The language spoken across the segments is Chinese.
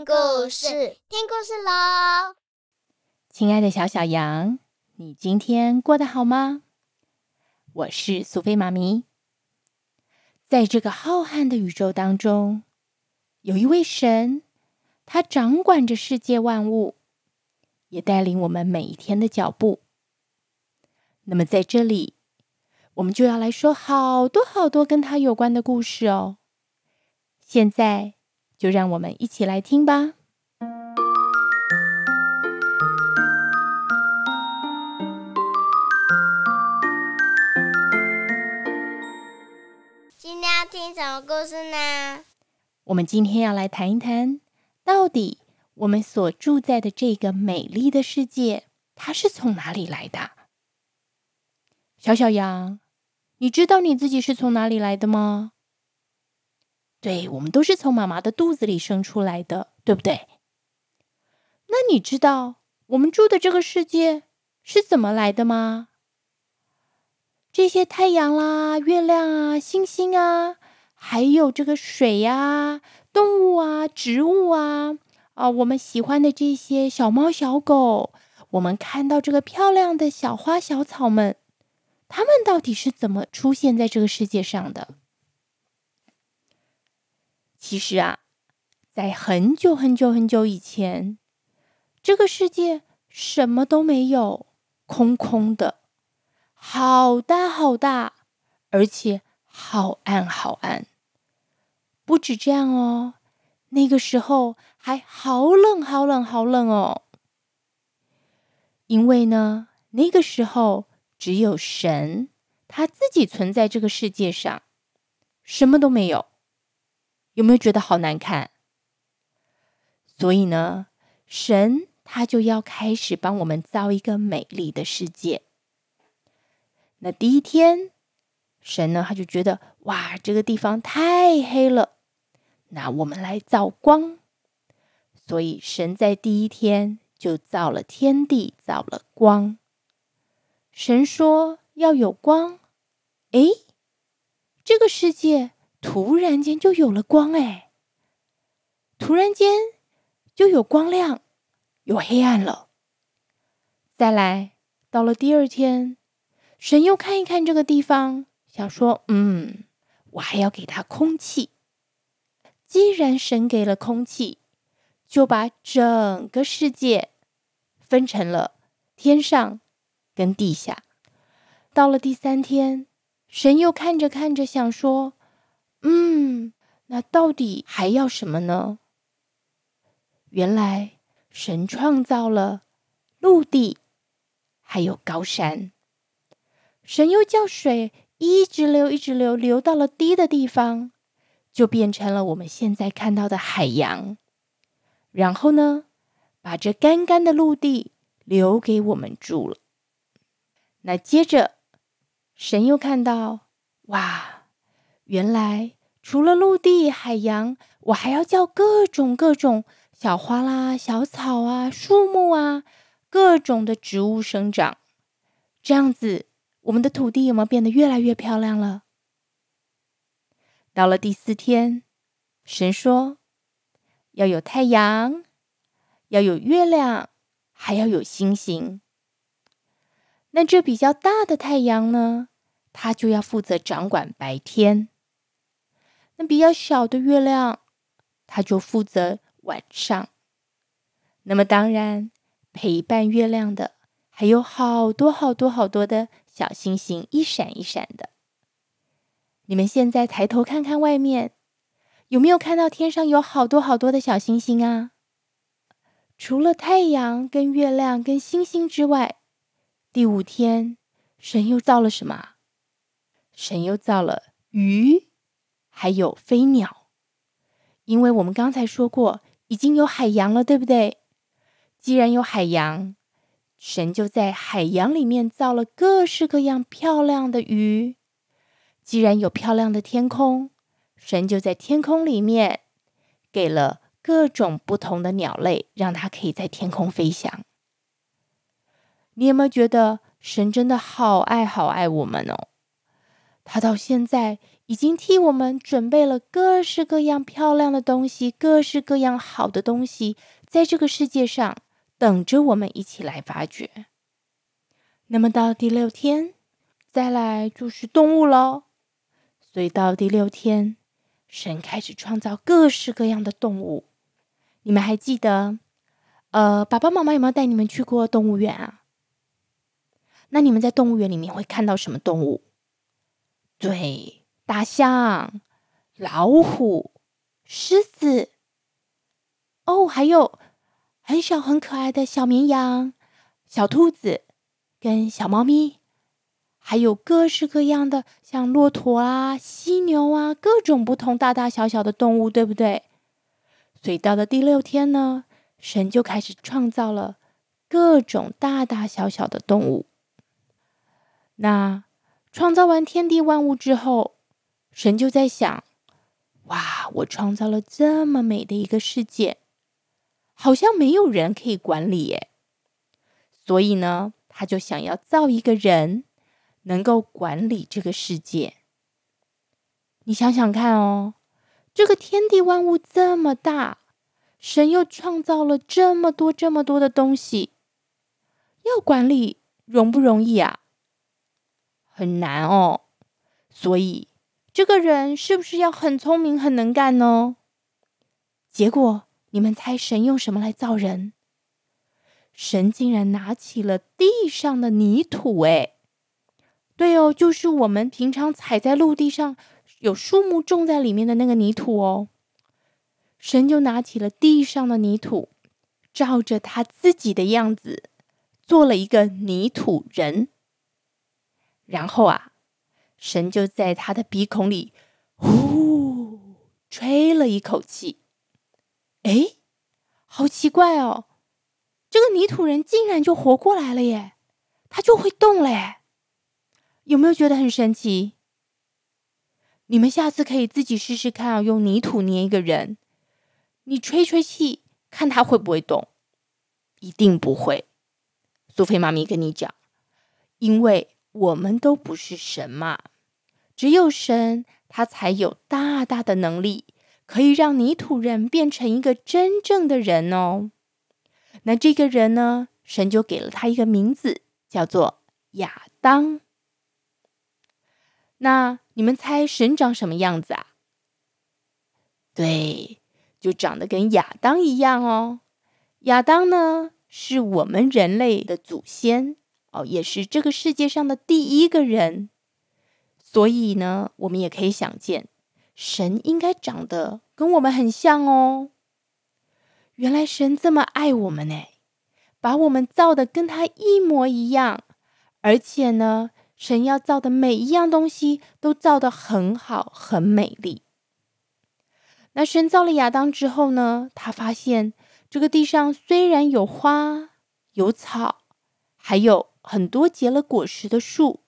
听故事，听故事喽！亲爱的小小羊，你今天过得好吗？我是苏菲妈咪。在这个浩瀚的宇宙当中，有一位神，他掌管着世界万物，也带领我们每一天的脚步。那么在这里，我们就要来说好多好多跟他有关的故事哦。现在就让我们一起来听吧。今天要听什么故事呢？我们今天要来谈一谈，到底我们所住在的这个美丽的世界，它是从哪里来的？小小羊，你知道你自己是从哪里来的吗？对，我们都是从妈妈的肚子里生出来的，对不对？那你知道我们住的这个世界是怎么来的吗？这些太阳啦、月亮啊、星星啊，还有这个水呀、动物啊、植物啊，啊，我们喜欢的这些小猫小狗，我们看到这个漂亮的小花小草们。它们到底是怎么出现在这个世界上的？其实啊，在很久很久很久以前，这个世界什么都没有，空空的，好大好大，而且好暗好暗。不止这样哦，那个时候还好冷好冷好冷哦，因为呢，那个时候。只有神，他自己存在这个世界上，什么都没有。有没有觉得好难看？所以呢，神他就要开始帮我们造一个美丽的世界。那第一天，神呢他就觉得哇，这个地方太黑了，那我们来造光。所以神在第一天就造了天地，造了光。神说要有光，哎，这个世界突然间就有了光，哎，突然间就有光亮，有黑暗了。再来，到了第二天，神又看一看这个地方，想说，嗯，我还要给他空气。既然神给了空气，就把整个世界分成了天上。跟地下，到了第三天，神又看着看着，想说：“嗯，那到底还要什么呢？”原来神创造了陆地，还有高山。神又叫水一直流，一直流，流到了低的地方，就变成了我们现在看到的海洋。然后呢，把这干干的陆地留给我们住了。那接着，神又看到，哇，原来除了陆地、海洋，我还要叫各种各种小花啦、小草啊、树木啊，各种的植物生长。这样子，我们的土地有没有变得越来越漂亮了？到了第四天，神说要有太阳，要有月亮，还要有星星。那这比较大的太阳呢，它就要负责掌管白天；那比较小的月亮，它就负责晚上。那么当然，陪伴月亮的还有好多好多好多的小星星，一闪一闪的。你们现在抬头看看外面，有没有看到天上有好多好多的小星星啊？除了太阳跟月亮跟星星之外，第五天，神又造了什么？神又造了鱼，还有飞鸟。因为我们刚才说过，已经有海洋了，对不对？既然有海洋，神就在海洋里面造了各式各样漂亮的鱼。既然有漂亮的天空，神就在天空里面给了各种不同的鸟类，让它可以在天空飞翔。你有没有觉得神真的好爱好爱我们哦？他到现在已经替我们准备了各式各样漂亮的东西，各式各样好的东西，在这个世界上等着我们一起来发掘。那么到第六天，再来就是动物喽。所以到第六天，神开始创造各式各样的动物。你们还记得，呃，爸爸妈妈有没有带你们去过动物园啊？那你们在动物园里面会看到什么动物？对，大象、老虎、狮子。哦，还有很小很可爱的小绵羊、小兔子跟小猫咪。还有各式各样的，像骆驼啊、犀牛啊，各种不同大大小小的动物，对不对？所以到了第六天呢，神就开始创造了各种大大小小的动物。那创造完天地万物之后，神就在想：哇，我创造了这么美的一个世界，好像没有人可以管理耶。所以呢，他就想要造一个人。能够管理这个世界，你想想看哦，这个天地万物这么大，神又创造了这么多这么多的东西，要管理容不容易啊？很难哦。所以这个人是不是要很聪明、很能干呢？结果你们猜神用什么来造人？神竟然拿起了地上的泥土，哎。对哦，就是我们平常踩在陆地上，有树木种在里面的那个泥土哦。神就拿起了地上的泥土，照着他自己的样子做了一个泥土人。然后啊，神就在他的鼻孔里呼吹了一口气。哎，好奇怪哦，这个泥土人竟然就活过来了耶！他就会动了耶。有没有觉得很神奇？你们下次可以自己试试看啊，用泥土捏一个人，你吹吹气，看他会不会动？一定不会。苏菲妈咪跟你讲，因为我们都不是神嘛，只有神他才有大大的能力，可以让泥土人变成一个真正的人哦。那这个人呢，神就给了他一个名字，叫做亚当。那你们猜神长什么样子啊？对，就长得跟亚当一样哦。亚当呢，是我们人类的祖先哦，也是这个世界上的第一个人。所以呢，我们也可以想见，神应该长得跟我们很像哦。原来神这么爱我们呢，把我们造的跟他一模一样，而且呢。神要造的每一样东西都造的很好，很美丽。那神造了亚当之后呢，他发现这个地上虽然有花、有草，还有很多结了果实的树，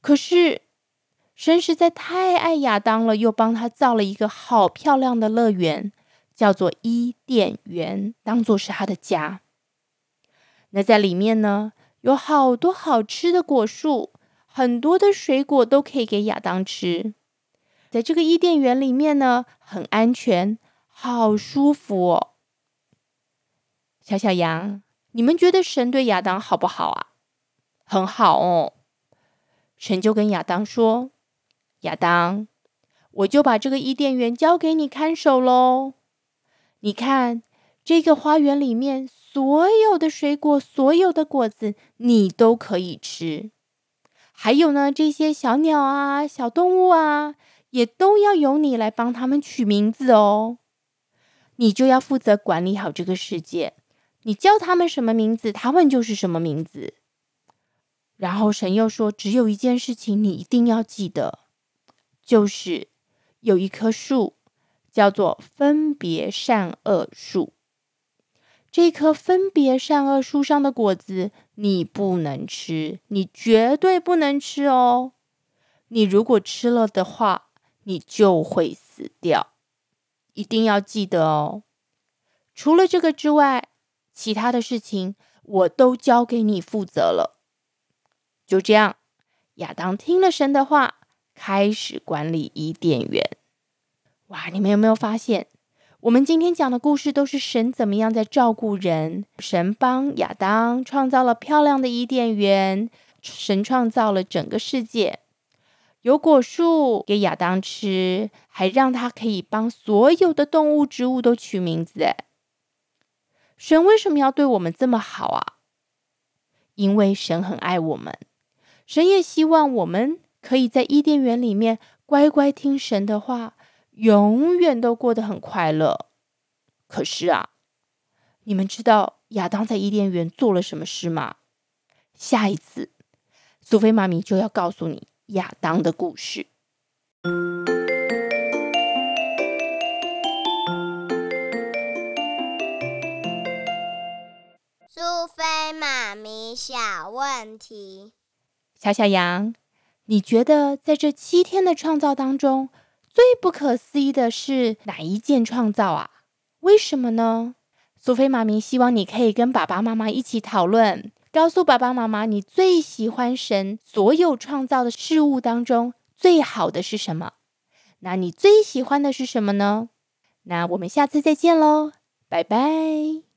可是神实在太爱亚当了，又帮他造了一个好漂亮的乐园，叫做伊甸园，当做是他的家。那在里面呢，有好多好吃的果树，很多的水果都可以给亚当吃。在这个伊甸园里面呢，很安全，好舒服哦。小小羊，你们觉得神对亚当好不好啊？很好哦。神就跟亚当说：“亚当，我就把这个伊甸园交给你看守喽。你看。”这个花园里面所有的水果，所有的果子，你都可以吃。还有呢，这些小鸟啊、小动物啊，也都要由你来帮他们取名字哦。你就要负责管理好这个世界，你叫他们什么名字，他们就是什么名字。然后神又说，只有一件事情你一定要记得，就是有一棵树叫做分别善恶树。这棵分别善恶树上的果子，你不能吃，你绝对不能吃哦！你如果吃了的话，你就会死掉，一定要记得哦。除了这个之外，其他的事情我都交给你负责了。就这样，亚当听了神的话，开始管理伊甸园。哇，你们有没有发现，我们今天讲的故事都是神怎么样在照顾人？神帮亚当创造了漂亮的伊甸园，神创造了整个世界，有果树给亚当吃，还让他可以帮所有的动物、植物都取名字。哎，神为什么要对我们这么好啊？因为神很爱我们，神也希望我们可以在伊甸园里面乖乖听神的话。永远都过得很快乐。可是啊，你们知道亚当在伊甸园做了什么事吗？下一次，苏菲妈咪就要告诉你亚当的故事。妈咪小问题：小小羊，你觉得在这七天的创造当中，最不可思议的是哪一件创造啊？为什么呢？苏菲妈咪希望你可以跟爸爸妈妈一起讨论，告诉爸爸妈妈你最喜欢神所有创造的事物当中最好的是什么？那你最喜欢的是什么呢？那我们下次再见喽，拜拜。